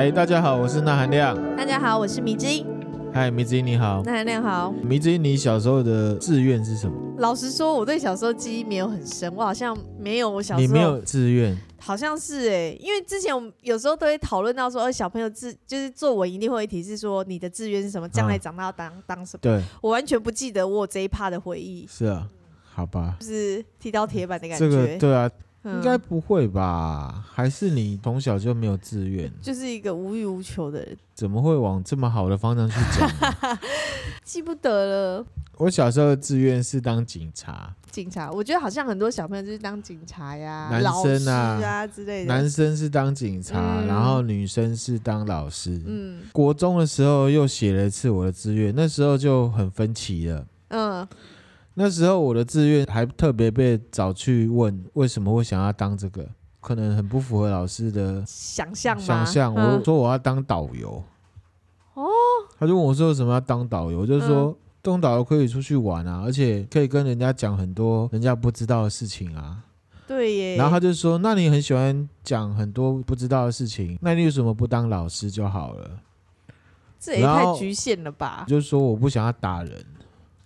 嗨，大家好，我是那含亮。大家好，我是米之音。嗨，米之音你好。那含亮好。米之音，你小时候的志愿是什么？老实说，我对小时候记忆没有很深，我好像没有我小时候。你没有志愿？好像是哎、欸，因为之前我们有时候都会讨论到说，呃，小朋友志就是作文一定会提示说你的志愿是什么，将来长大要当、啊、当什么。对，我完全不记得我有这一趴的回忆。是啊，好吧，就是踢到铁板的感觉。这个对啊。嗯、应该不会吧？还是你从小就没有志愿？就是一个无欲无求的人。怎么会往这么好的方向去走？记不得了。我小时候的志愿是当警察。警察，我觉得好像很多小朋友就是当警察呀，男生啊，啊之类的。男生是当警察，嗯、然后女生是当老师。嗯。国中的时候又写了一次我的志愿，那时候就很分歧了。嗯。那时候我的志愿还特别被找去问为什么会想要当这个，可能很不符合老师的想象。想象，我说我要当导游。哦。他就问我说为什么要当导游，就是说当导游可以出去玩啊，而且可以跟人家讲很多人家不知道的事情啊。对耶。然后他就说：“那你很喜欢讲很多不知道的事情，那你为什么不当老师就好了？”这也太局限了吧？就是说我不想要打人。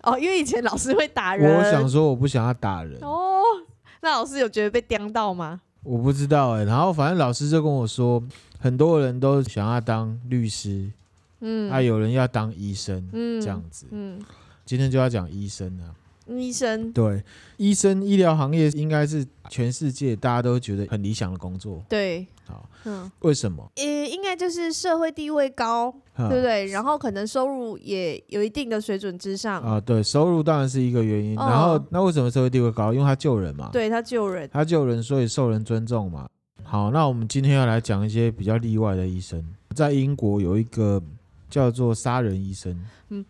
哦，因为以前老师会打人。我想说，我不想要打人。哦，那老师有觉得被刁到吗？我不知道哎、欸。然后反正老师就跟我说，很多人都想要当律师，嗯，啊，有人要当医生，嗯，这样子，嗯，今天就要讲医生了。医生，对，医生医疗行业应该是全世界大家都觉得很理想的工作。对，好，嗯，为什么？呃，应该就是社会地位高，对不对？然后可能收入也有一定的水准之上。啊，对，收入当然是一个原因。然后，那为什么社会地位高？因为他救人嘛。对，他救人，他救人，所以受人尊重嘛。好，那我们今天要来讲一些比较例外的医生。在英国有一个叫做杀人医生。嗯。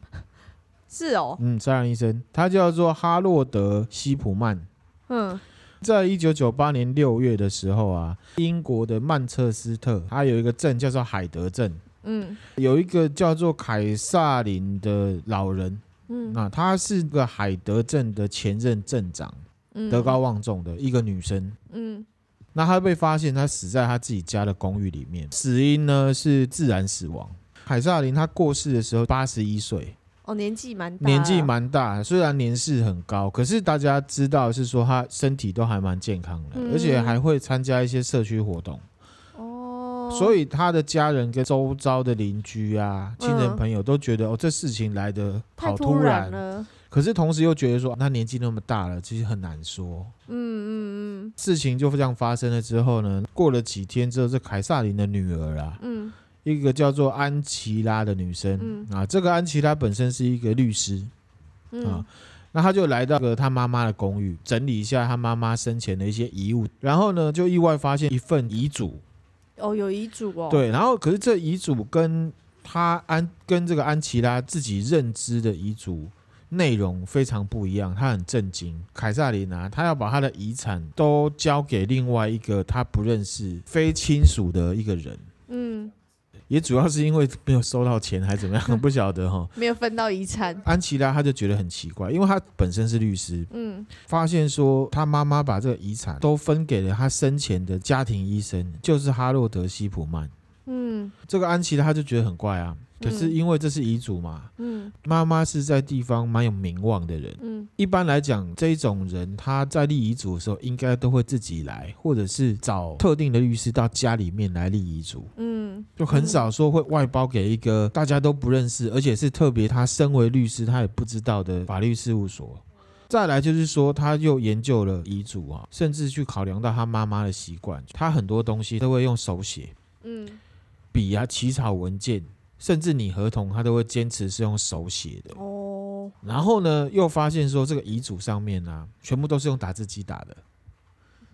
是哦，嗯，杀人医生，他叫做哈洛德·希普曼。嗯，在一九九八年六月的时候啊，英国的曼彻斯特，他有一个镇叫做海德镇。嗯，有一个叫做凯撒林的老人。嗯，那他是个海德镇的前任镇长，嗯，德高望重的一个女生。嗯，那他被发现他死在他自己家的公寓里面，死因呢是自然死亡。凯撒琳她过世的时候八十一岁。哦，年纪蛮大，年纪蛮大，虽然年事很高，可是大家知道是说他身体都还蛮健康的，嗯、而且还会参加一些社区活动。哦，所以他的家人跟周遭的邻居啊、亲人朋友都觉得、嗯、哦，这事情来的好突然。可是同时又觉得说，他年纪那么大了，其实很难说。嗯嗯嗯。事情就这样发生了之后呢，过了几天之后，这凯撒琳的女儿啊，嗯。一个叫做安琪拉的女生、嗯、啊，这个安琪拉本身是一个律师、嗯、啊，那她就来到了她妈妈的公寓，整理一下她妈妈生前的一些遗物，然后呢，就意外发现一份遗嘱。哦，有遗嘱哦。对，然后可是这遗嘱跟她安跟这个安琪拉自己认知的遗嘱内容非常不一样，她很震惊。凯撒琳娜，她要把她的遗产都交给另外一个她不认识、非亲属的一个人。嗯。也主要是因为没有收到钱，还怎么样，不晓得哈。没有分到遗产。安琪拉他就觉得很奇怪，因为他本身是律师，嗯，发现说他妈妈把这个遗产都分给了他生前的家庭医生，就是哈洛德·西普曼，嗯，这个安琪拉他就觉得很怪啊。可是因为这是遗嘱嘛，嗯，妈妈是在地方蛮有名望的人，嗯，一般来讲，这种人他在立遗嘱的时候，应该都会自己来，或者是找特定的律师到家里面来立遗嘱，嗯，就很少说会外包给一个大家都不认识，而且是特别他身为律师他也不知道的法律事务所。再来就是说，他又研究了遗嘱啊，甚至去考量到他妈妈的习惯，他很多东西都会用手写，嗯，笔啊起草文件。甚至你合同，他都会坚持是用手写的哦。然后呢，又发现说这个遗嘱上面呢、啊，全部都是用打字机打的。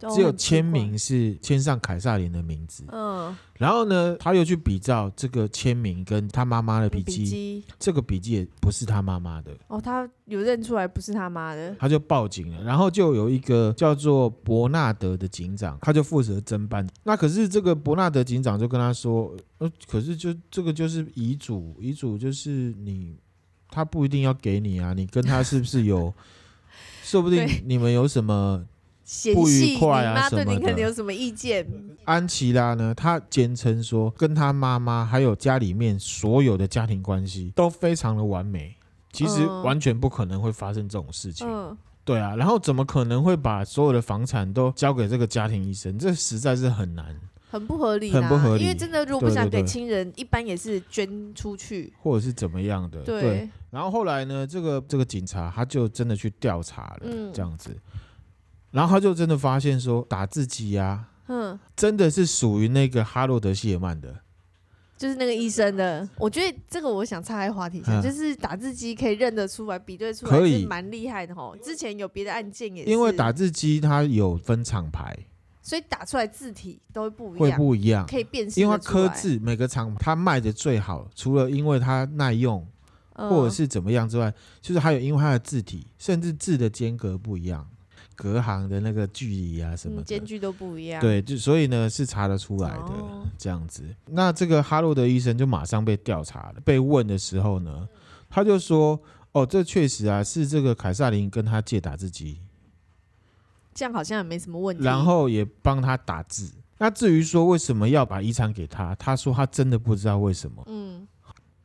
只有签名是签上凯撒琳的名字，嗯，然后呢，他又去比照这个签名跟他妈妈的笔记，这个笔记也不是他妈妈的。哦，他有认出来不是他妈的，他就报警了，然后就有一个叫做伯纳德的警长，他就负责侦办。那可是这个伯纳德警长就跟他说，呃，可是就这个就是遗嘱，遗嘱就是你，他不一定要给你啊，你跟他是不是有，说不定你们有什么。不愉快啊。对你可能有什么意见？安琪拉呢，她坚称说，跟她妈妈还有家里面所有的家庭关系都非常的完美，其实完全不可能会发生这种事情。嗯，对啊，然后怎么可能会把所有的房产都交给这个家庭医生？这实在是很难。很不合理，很不合理。因为真的，如果不想给亲人，对对对，一般也是捐出去，或者是怎么样的。对。对，然后后来呢，这个这个警察他就真的去调查了，嗯、这样子，然后他就真的发现说，打字机啊，嗯，真的是属于那个哈洛德希尔曼的，就是那个医生的。我觉得这个我想插在话题一下，嗯、就是打字机可以认得出来、比对出来，可以蛮厉害的吼。之前有别的案件也是，因为打字机它有分厂牌。所以打出来字体都会不一样，会不一样，可以辨识。因为它刻字每个厂它卖的最好，除了因为它耐用，或者是怎么样之外，就是还有因为它的字体，甚至字的间隔不一样，隔行的那个距离啊什么的，间距都不一样。对，就所以呢是查得出来的这样子。那这个哈洛德医生就马上被调查了，被问的时候呢，他就说：“哦，这确实啊是这个凯萨琳跟他借打字机。”这样好像也没什么问题。然后也帮他打字。那至于说为什么要把遗产给他，他说他真的不知道为什么。嗯，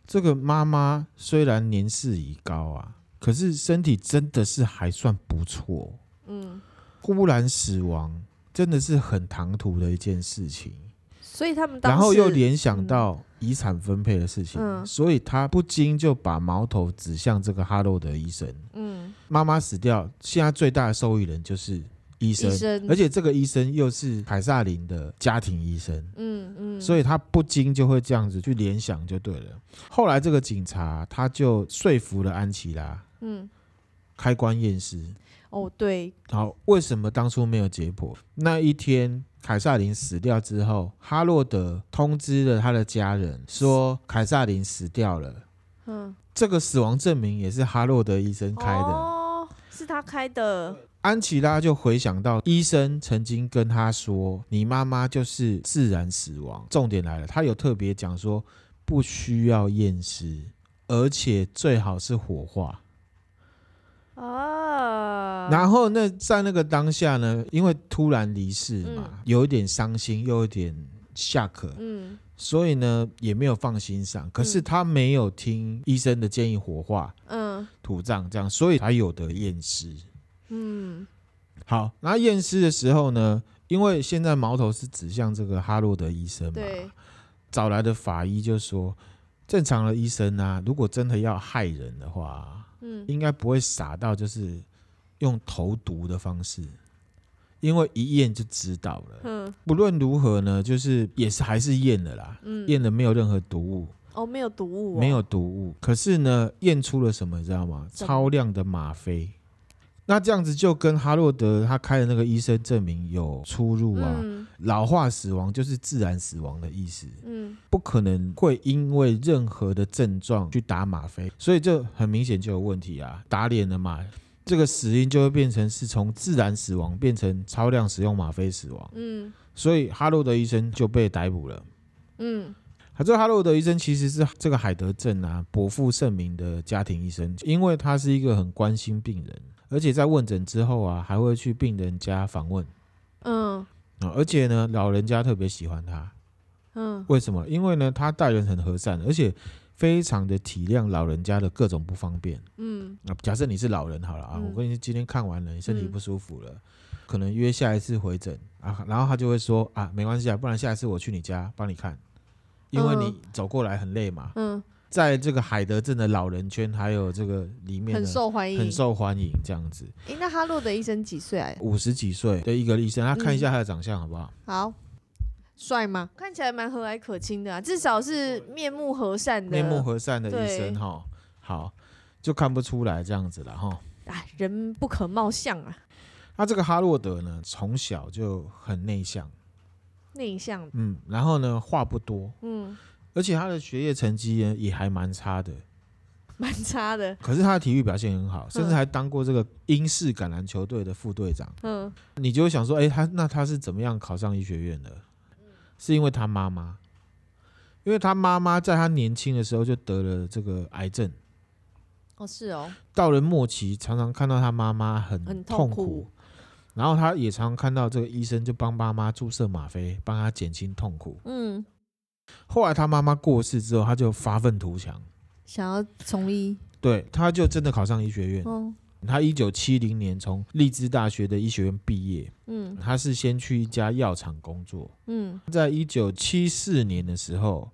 这个妈妈虽然年事已高啊，可是身体真的是还算不错。嗯，忽然死亡真的是很唐突的一件事情。所以他们然后又联想到遗产分配的事情，嗯，所以他不禁就把矛头指向这个哈洛德医生。嗯，妈妈死掉，现在最大的受益人就是。医生，医生，而且这个医生又是凯撒琳的家庭医生，嗯嗯，所以他不禁就会这样子去联想，就对了。后来这个警察他就说服了安琪拉，嗯，开棺验尸。哦，对。好，为什么当初没有解剖？那一天凯撒琳死掉之后，哈洛德通知了他的家人说凯撒琳死掉了。嗯，这个死亡证明也是哈洛德医生开的。哦，是他开的。安琪拉就回想到医生曾经跟他说：“你妈妈就是自然死亡。”重点来了，他有特别讲说不需要验尸，而且最好是火化。哦。然后那在那个当下呢，因为突然离世嘛，嗯、有一点伤心，又有点下可，嗯，所以呢也没有放心上。可是他没有听医生的建议，火化，嗯，土葬这样，所以才有的验尸。嗯，好，然后验尸的时候呢，因为现在矛头是指向这个哈洛德医生嘛，对，找来的法医就说，正常的医生啊，如果真的要害人的话，嗯，应该不会傻到就是用投毒的方式，因为一验就知道了。嗯，不论如何呢，就是也是还是验了啦，嗯，验了没有任何毒物，哦，没有毒物，没有毒物，可是呢，验出了什么，你知道吗？超量的吗啡。那这样子就跟哈洛德他开的那个医生证明有出入啊。嗯、老化死亡就是自然死亡的意思，嗯，不可能会因为任何的症状去打吗啡，所以这很明显就有问题啊，打脸了嘛，这个死因就会变成是从自然死亡变成超量使用吗啡死亡，嗯，所以哈洛德医生就被逮捕了，嗯，他这哈洛德医生其实是这个海德镇啊颇负盛名的家庭医生，因为他是一个很关心病人。而且在问诊之后啊，还会去病人家访问，嗯，而且呢，老人家特别喜欢他，嗯，为什么？因为呢，他待人很和善，而且非常的体谅老人家的各种不方便，嗯，假设你是老人好了啊，我跟你今天看完了，你身体不舒服了，可能约下一次回诊啊，然后他就会说啊，没关系啊，不然下一次我去你家帮你看，因为你走过来很累嘛，嗯。在这个海德镇的老人圈，还有这个里面很受欢迎，很受欢迎这样子。诶，那哈洛德医生几岁啊？五十几岁的一个医生，他看一下他的长相好不好？嗯、好，帅吗？看起来蛮和蔼可亲的啊，至少是面目和善的。面目和善的医生哈，好，就看不出来这样子了哈。哎，人不可貌相啊。他这个哈洛德呢，从小就很内向，内向，嗯，然后呢，话不多，嗯。而且他的学业成绩呢也还蛮差的，蛮差的。可是他的体育表现很好，甚至还当过这个英式橄榄球队的副队长。嗯，你就会想说，哎，他那他是怎么样考上医学院的？是因为他妈妈，因为他妈妈在他年轻的时候就得了这个癌症。哦，是哦。到了末期，常常看到他妈妈很痛苦，然后他也常常看到这个医生就帮妈妈注射吗啡，帮他减轻痛苦。嗯，后来他妈妈过世之后，他就发愤图强，想要从医。对，他就真的考上医学院。哦他一九七零年从利兹大学的医学院毕业。嗯，他是先去一家药厂工作。嗯，在一九七四年的时候，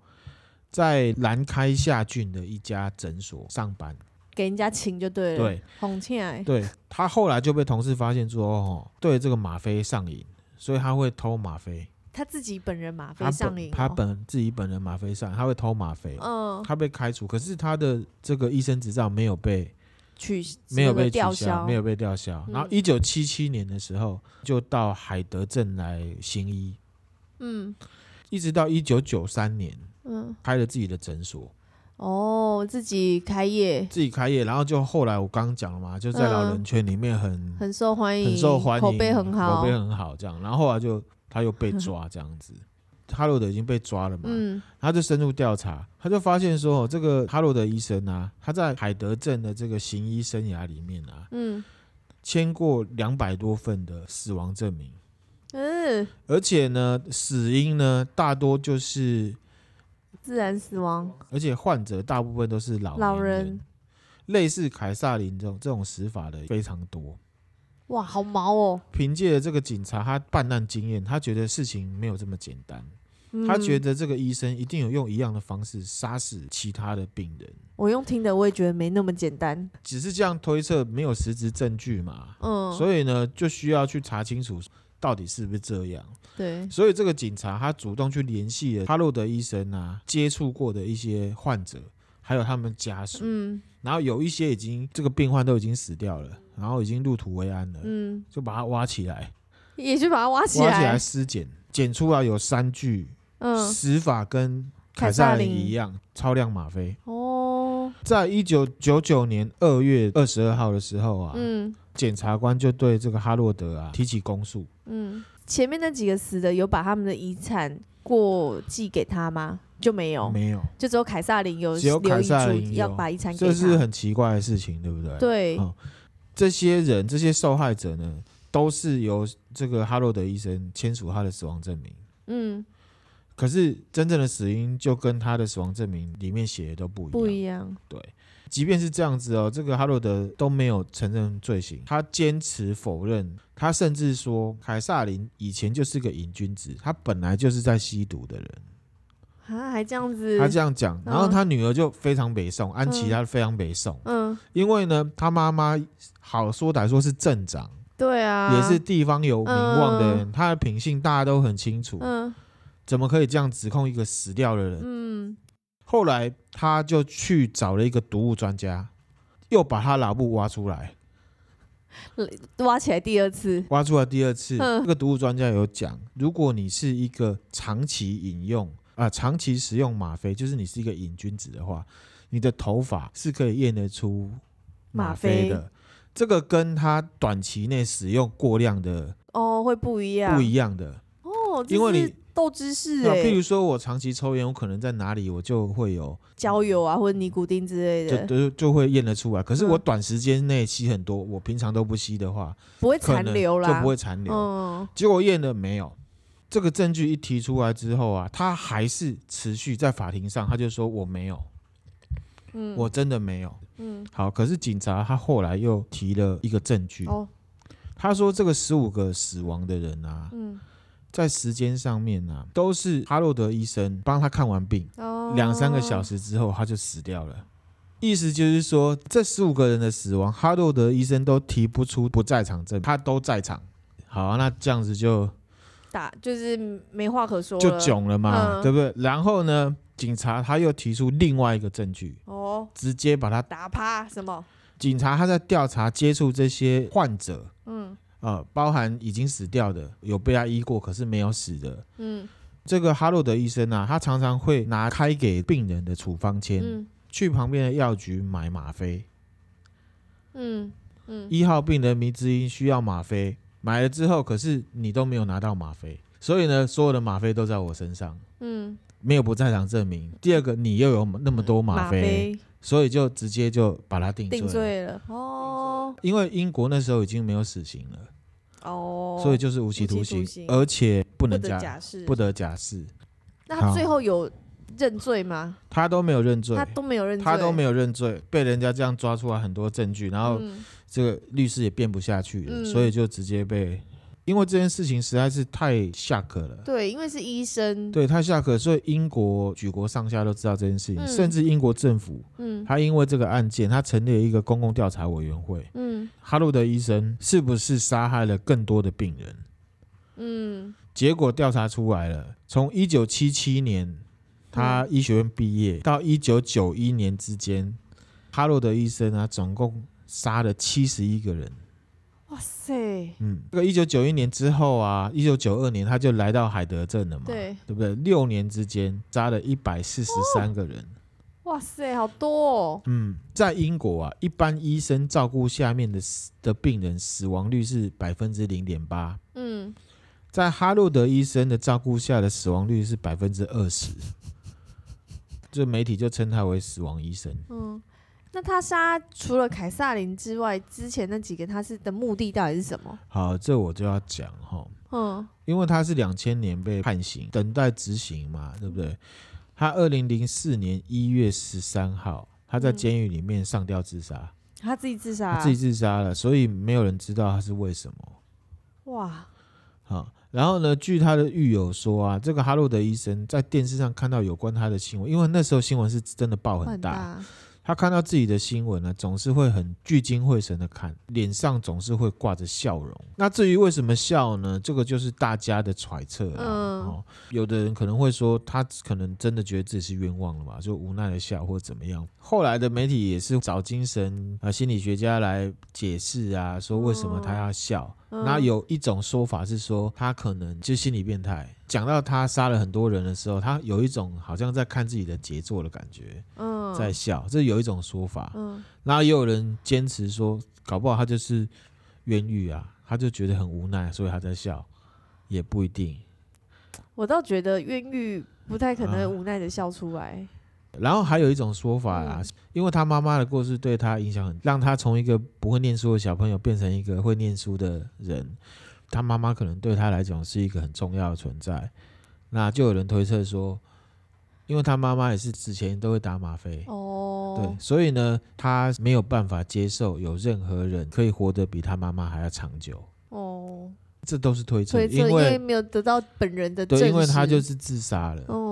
在兰开夏郡的一家诊所上班，给人家请就对了。对，红庆。对，他后来就被同事发现说，哦，对这个吗啡上瘾，所以他会偷吗啡。他自己本人吗啡上瘾，哦，他本自己本人吗啡上，他会偷吗啡。嗯，他被开除，可是他的这个医生执照没有被。取没有被吊销，没有被吊销。然后一九七七年的时候，就到海德镇来行医。嗯，一直到一九九三年，嗯，开了自己的诊所。哦，自己开业，自己开业。然后就后来我刚刚讲了嘛，就在老人圈里面很很受欢迎，很受欢迎，口碑很好，口碑很好。这样，然后后来就他又被抓，这样子。哈罗德已经被抓了嘛？嗯，他就深入调查，他就发现说，这个哈罗德医生啊，他在海德镇的这个行医生涯里面啊，嗯，签过两百多份的死亡证明，嗯，而且呢，死因呢大多就是自然死亡，而且患者大部分都是老人，老人，类似凯撒林这种这种死法的非常多。哇，好毛哦！凭借着这个警察他办案经验，他觉得事情没有这么简单。他觉得这个医生一定有用一样的方式杀死其他的病人。我用听的，我也觉得没那么简单。只是这样推测，没有实质证据嘛。嗯。所以呢，就需要去查清楚到底是不是这样。对。所以这个警察他主动去联系了哈洛德医生啊，接触过的一些患者，还有他们家属。嗯。然后有一些已经这个病患都已经死掉了，然后已经入土为安了。嗯。就把它挖起来。也就把它挖起来。挖起来尸检，检出来有三具。嗯，死法跟凯撒琳一样，超量吗啡。哦，在一九九九年二月二十二号的时候啊，嗯，检察官就对这个哈洛德啊提起公诉。嗯，前面那几个死的有把他们的遗产过继给他吗？就没有，没有，就只有凯撒琳有，只有凯撒琳要把遗产给他。这是很奇怪的事情，对不对？对，哦，这些人，这些受害者呢，都是由这个哈洛德医生签署他的死亡证明。嗯。可是真正的死因就跟他的死亡证明里面写的都不一样。不一样。对，即便是这样子哦，这个哈洛德都没有承认罪行，他坚持否认，他甚至说凯撒林以前就是个瘾君子，他本来就是在吸毒的人。啊，还这样子？他这样讲，然后他女儿就非常北宋，安琪她非常北宋。嗯。因为呢，他妈妈好说歹说是镇长，对啊，也是地方有名望的人，他的品性大家都很清楚。嗯。怎么可以这样指控一个死掉的人？嗯，后来他就去找了一个毒物专家，又把他脑部挖出来，挖起来第二次，挖出来第二次。这个毒物专家有讲，如果你是一个长期饮用啊、呃，长期使用吗啡，就是你是一个瘾君子的话，你的头发是可以验得出吗啡的。这个跟他短期内使用过量的哦会不一样，不一样的哦，因为你。豆知识哎，譬如说我长期抽烟，我可能在哪里我就会有焦油啊，或者尼古丁之类的，就就就会验得出来。可是我短时间内吸很多，我平常都不吸的话，不会残留啦，就不会残留。嗯，结果验的没有，这个证据一提出来之后啊，他还是持续在法庭上，他就说我没有，嗯，我真的没有，嗯，好。可是警察他后来又提了一个证据，哦，他说这个十五个死亡的人啊，嗯。在时间上面呢、啊，都是哈洛德医生帮他看完病，两、oh. 三个小时之后他就死掉了。意思就是说，这十五个人的死亡，哈洛德医生都提不出不在场证，他都在场。好、啊，那这样子就打就是没话可说，就囧了嘛，嗯、对不对？然后呢，警察他又提出另外一个证据，哦，oh. 直接把他打趴什么？警察他在调查接触这些患者，嗯。呃，包含已经死掉的，有被他医过，可是没有死的。嗯，这个哈洛德医生啊，他常常会拿开给病人的处方签，嗯、去旁边的药局买吗啡。嗯嗯，一号病人迷之音需要吗啡，买了之后，可是你都没有拿到吗啡，所以呢，所有的吗啡都在我身上。嗯，没有不在场证明。第二个，你又有那么多吗啡，所以就直接就把他定。定罪了。哦。因为英国那时候已经没有死刑了，哦，所以就是无期徒刑，而且不能假释，不得假释。那他最后有认罪吗？他都没有认罪，他都没有认罪，他都没有认罪，被人家这样抓出来很多证据，然后这个律师也辩不下去了，嗯、所以就直接被。因为这件事情实在是太下课了。对，因为是医生。对，太下课，所以英国举国上下都知道这件事情，嗯、甚至英国政府，嗯，他因为这个案件，他成立了一个公共调查委员会。嗯，哈洛德医生是不是杀害了更多的病人？嗯，结果调查出来了，从一九七七年他医学院毕业到一九九一年之间，哈洛德医生啊，总共杀了七十一个人。哇塞！嗯，这个一九九一年之后啊，一九九二年他就来到海德镇了嘛，对，对不对？六年之间杀了一百四十三个人。哦，哇塞，好多哦！嗯，在英国啊，一般医生照顾下面的的病人死亡率是百分之零点八。嗯，在哈洛德医生的照顾下的死亡率是百分之二十。这媒体就称他为“死亡医生”。嗯。那他杀除了凯撒林之外，之前那几个他是的目的到底是什么？好，这我就要讲哈。嗯，因为他是两千年被判刑，等待执行嘛，对不对？他二零零四年一月十三号，他在监狱里面上吊自杀。嗯，他自己自杀，自己自杀了，所以没有人知道他是为什么。哇，好，然后呢？据他的狱友说啊，这个哈洛德医生在电视上看到有关他的新闻，因为那时候新闻是真的报很大。他看到自己的新闻呢，总是会很聚精会神的看，脸上总是会挂着笑容。那至于为什么笑呢？这个就是大家的揣测了。嗯、哦，有的人可能会说，他可能真的觉得自己是冤枉了嘛，就无奈的笑或者怎么样。后来的媒体也是找精神啊心理学家来解释啊，说为什么他要笑。嗯、那有一种说法是说，他可能就心理变态。讲到他杀了很多人的时候，他有一种好像在看自己的杰作的感觉，嗯，在笑，这有一种说法，嗯，然后也有人坚持说，搞不好他就是冤狱啊，他就觉得很无奈，所以他在笑，也不一定。我倒觉得冤狱不太可能无奈的笑出来。啊、然后还有一种说法啊，嗯、因为他妈妈的过世对他影响很，让他从一个不会念书的小朋友变成一个会念书的人。他妈妈可能对他来讲是一个很重要的存在，那就有人推测说，因为他妈妈也是之前都会打吗啡。哦，对，所以呢，他没有办法接受有任何人可以活得比他妈妈还要长久哦，这都是推测，推测，因为，因为没有得到本人的，对，因为他就是自杀了。哦。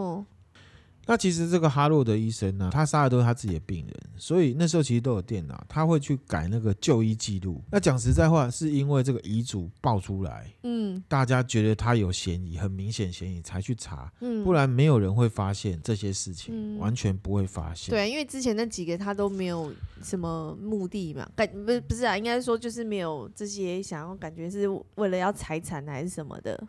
那其实这个哈洛德医生呢，他杀的都是他自己的病人，所以那时候其实都有电脑，他会去改那个就医记录。那讲实在话，是因为这个遗嘱爆出来，嗯，大家觉得他有嫌疑，很明显嫌疑才去查，嗯，不然没有人会发现这些事情，完全不会发现。对，因为之前那几个他都没有什么目的嘛，感不是不是啊，应该说就是没有这些想要感觉是为了要财产还是什么的。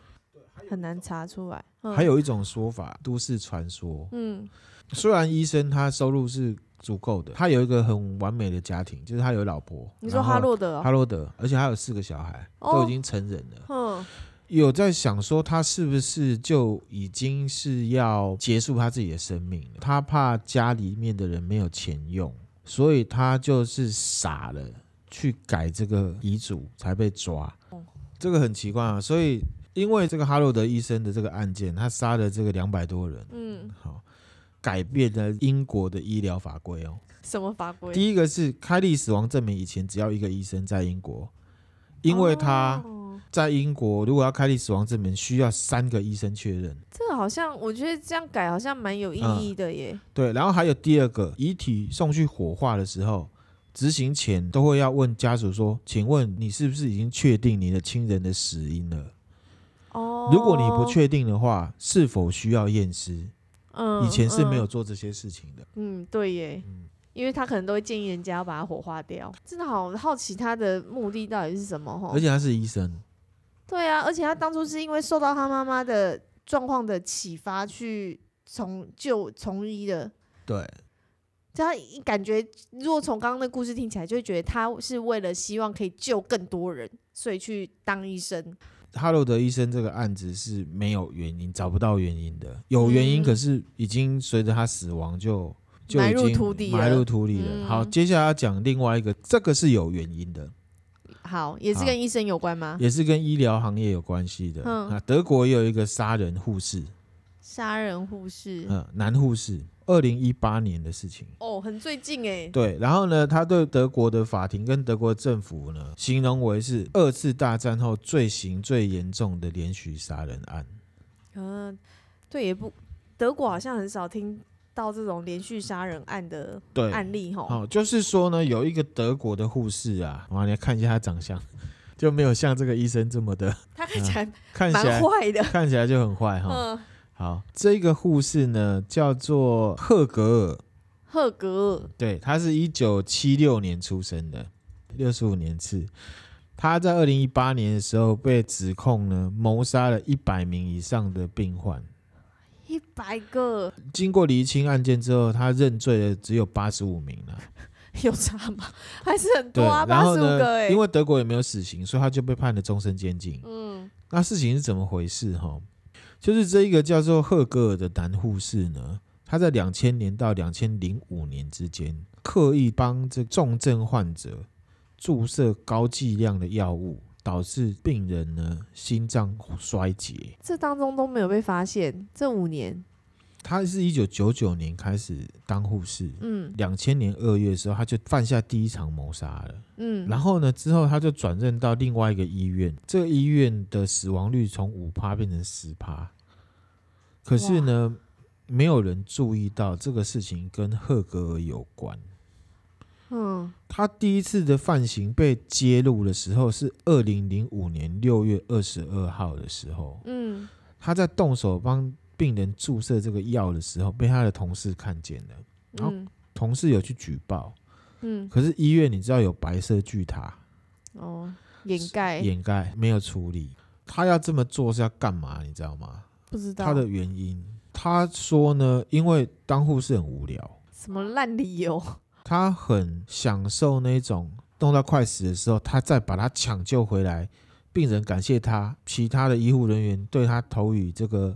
很难查出来。嗯、还有一种说法，都市传说。嗯，虽然医生他收入是足够的，他有一个很完美的家庭，就是他有老婆。你说哈洛德、哦？哈洛德，而且他有四个小孩，哦、都已经成人了。嗯，有在想说，他是不是就已经是要结束他自己的生命了？他怕家里面的人没有钱用，所以他就是傻了，去改这个遗嘱才被抓。哦、这个很奇怪啊，所以。因为这个哈罗德医生的这个案件，他杀了这个两百多人，嗯，好，改变了英国的医疗法规哦。什么法规？第一个是开立死亡证明以前只要一个医生在英国，因为他在英国如果要开立死亡证明，需要三个医生确认。这个好像我觉得这样改好像蛮有意义的耶。嗯，对，然后还有第二个，遗体送去火化的时候，执行前都会要问家属说：“请问你是不是已经确定你的亲人的死因了？”哦，如果你不确定的话，是否需要验尸？嗯，以前是没有做这些事情的。嗯，对耶，嗯，因为他可能都会建议人家要把它火化掉。真的好好奇他的目的到底是什么？而且他是医生。对啊，而且他当初是因为受到他妈妈的状况的启发去从救从医的。对，他感觉如果从刚刚的故事听起来，就会觉得他是为了希望可以救更多人，所以去当医生。哈罗德医生这个案子是没有原因，找不到原因的。有原因，可是已经随着他死亡就就已经埋入土地了。埋入土里了。好，接下来要讲另外一个，这个是有原因的。好，也是跟医生有关吗？也是跟医疗行业有关系的。嗯，德国也有一个杀人护士，杀人护士，嗯，男护士，二零一八年的事情。哦，很最近哎。对，然后呢，他对德国的法庭跟德国政府呢，形容为是二次大战后罪行最严重的连续杀人案。嗯，对，也不，德国好像很少听。到这种连续杀人案的案例吼，哦，就是说呢，有一个德国的护士啊，我来看一下他长相，就没有像这个医生这么的，他看起来看起来蛮坏的，看起来就很坏哈。嗯，好，这个护士呢叫做赫格尔，赫格尔，对，他是一九七六年出生的，六十五年次，他在二零一八年的时候被指控呢谋杀了一百名以上的病患。一百个，经过厘清案件之后，他认罪的只有八十五名了，有差吗？还是很多啊，八十五个哎。因为德国也没有死刑，所以他就被判了终身监禁。嗯，那事情是怎么回事？哈，就是这一个叫做赫格尔的男护士呢，他在两千年到两千零五年之间，刻意帮这重症患者注射高剂量的药物。导致病人呢心脏衰竭，这当中都没有被发现。这五年，他是一九九九年开始当护士，嗯，两千年二月的时候他就犯下第一场谋杀了，嗯，然后呢之后他就转任到另外一个医院，这个医院的死亡率从五趴变成十趴，可是呢没有人注意到这个事情跟赫格尔有关。嗯，他第一次的犯行被揭露的时候是二零零五年六月二十二号的时候。嗯，他在动手帮病人注射这个药的时候，被他的同事看见了，然后同事有去举报。嗯，可是医院你知道有白色巨塔，哦，掩盖掩盖没有处理。他要这么做是要干嘛？你知道吗？不知道。他的原因，他说呢，因为当护士很无聊。什么烂理由？他很享受那种弄到快死的时候，他再把他抢救回来，病人感谢他，其他的医护人员对他投以这个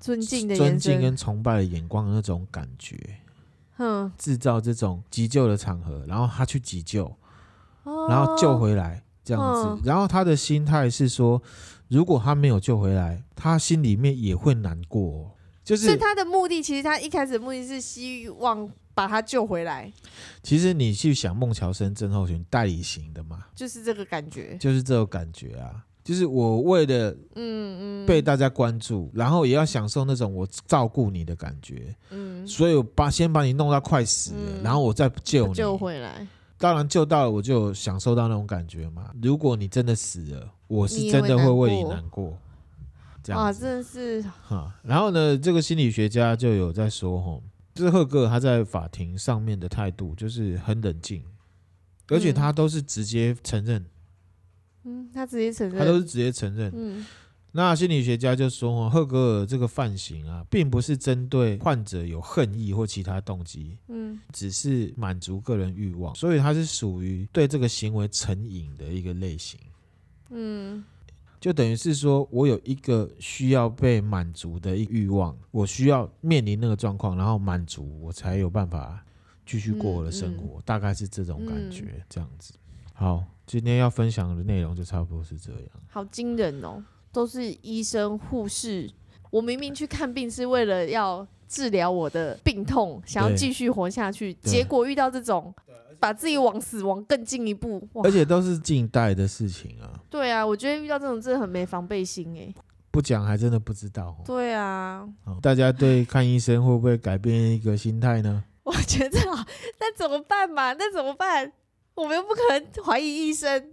尊敬的尊敬跟崇拜的眼光的那种感觉，嗯，制造这种急救的场合，然后他去急救，然后救回来这样子，然后他的心态是说，如果他没有救回来，他心里面也会难过，就是，是他的目的。其实他一开始的目的是希望。把他救回来。其实你去想孟乔生症候群代理型的嘛，就是这个感觉，就是这种感觉啊。就是我为了嗯嗯被大家关注，然后也要享受那种我照顾你的感觉，嗯，所以我把先把你弄到快死了，嗯、然后我再救你救回来。当然救到了，我就享受到那种感觉嘛。如果你真的死了，我是真的会为你难过。这样啊，真的是哈。然后呢，这个心理学家就有在说吼。就是赫格尔他在法庭上面的态度就是很冷静，而且他都是直接承认。嗯，他直接承认，他都是直接承认。嗯，那心理学家就说哦，赫格尔这个犯行啊，并不是针对患者有恨意或其他动机，嗯，只是满足个人欲望，所以他是属于对这个行为成瘾的一个类型。嗯。就等于是说，我有一个需要被满足的一欲望，我需要面临那个状况，然后满足，我才有办法继续过我的生活，嗯嗯、大概是这种感觉，嗯、这样子。好，今天要分享的内容就差不多是这样。好惊人哦，都是医生护士，我明明去看病是为了要治疗我的病痛，想要继续活下去，结果遇到这种。把自己往死亡更进一步，而且都是近代的事情啊。对啊，我觉得遇到这种真的很没防备心哎。不讲还真的不知道。对啊，大家对看医生会不会改变一个心态呢？我觉得啊，那怎么办嘛？那怎么办？我们又不可能怀疑医生，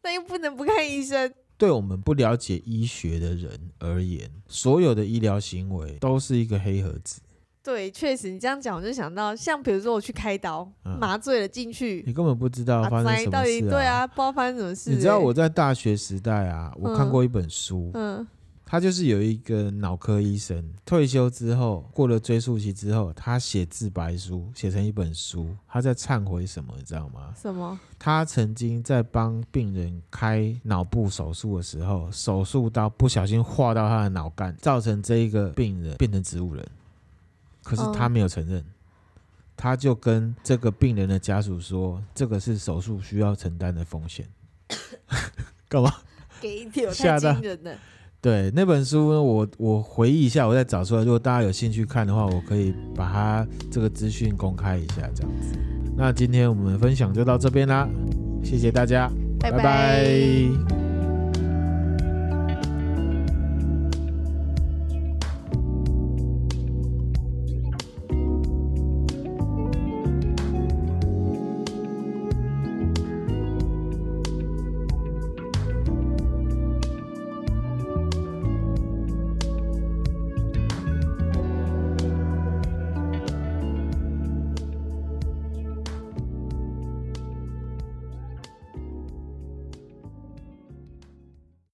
但又不能不看医生。对我们不了解医学的人而言，所有的医疗行为都是一个黑盒子。对，确实，你这样讲，我就想到，像比如说我去开刀，嗯、麻醉了进去，你根本不知道发生什么事、啊、到底对啊，不知道发生什么事、欸。你知道我在大学时代啊，我看过一本书，嗯，他就是有一个脑科医生退休之后，过了追溯期之后，他写自白书，写成一本书，他在忏悔什么，你知道吗？什么？他曾经在帮病人开脑部手术的时候，手术刀不小心划到他的脑干，造成这一个病人变成植物人。可是他没有承认，哦、他就跟这个病人的家属说，这个是手术需要承担的风险。干嘛？给一点太惊人了。对那本书呢，我我回忆一下，我再找出来。如果大家有兴趣看的话，我可以把它这个资讯公开一下，这样子。那今天我们分享就到这边啦，谢谢大家，拜拜。拜拜。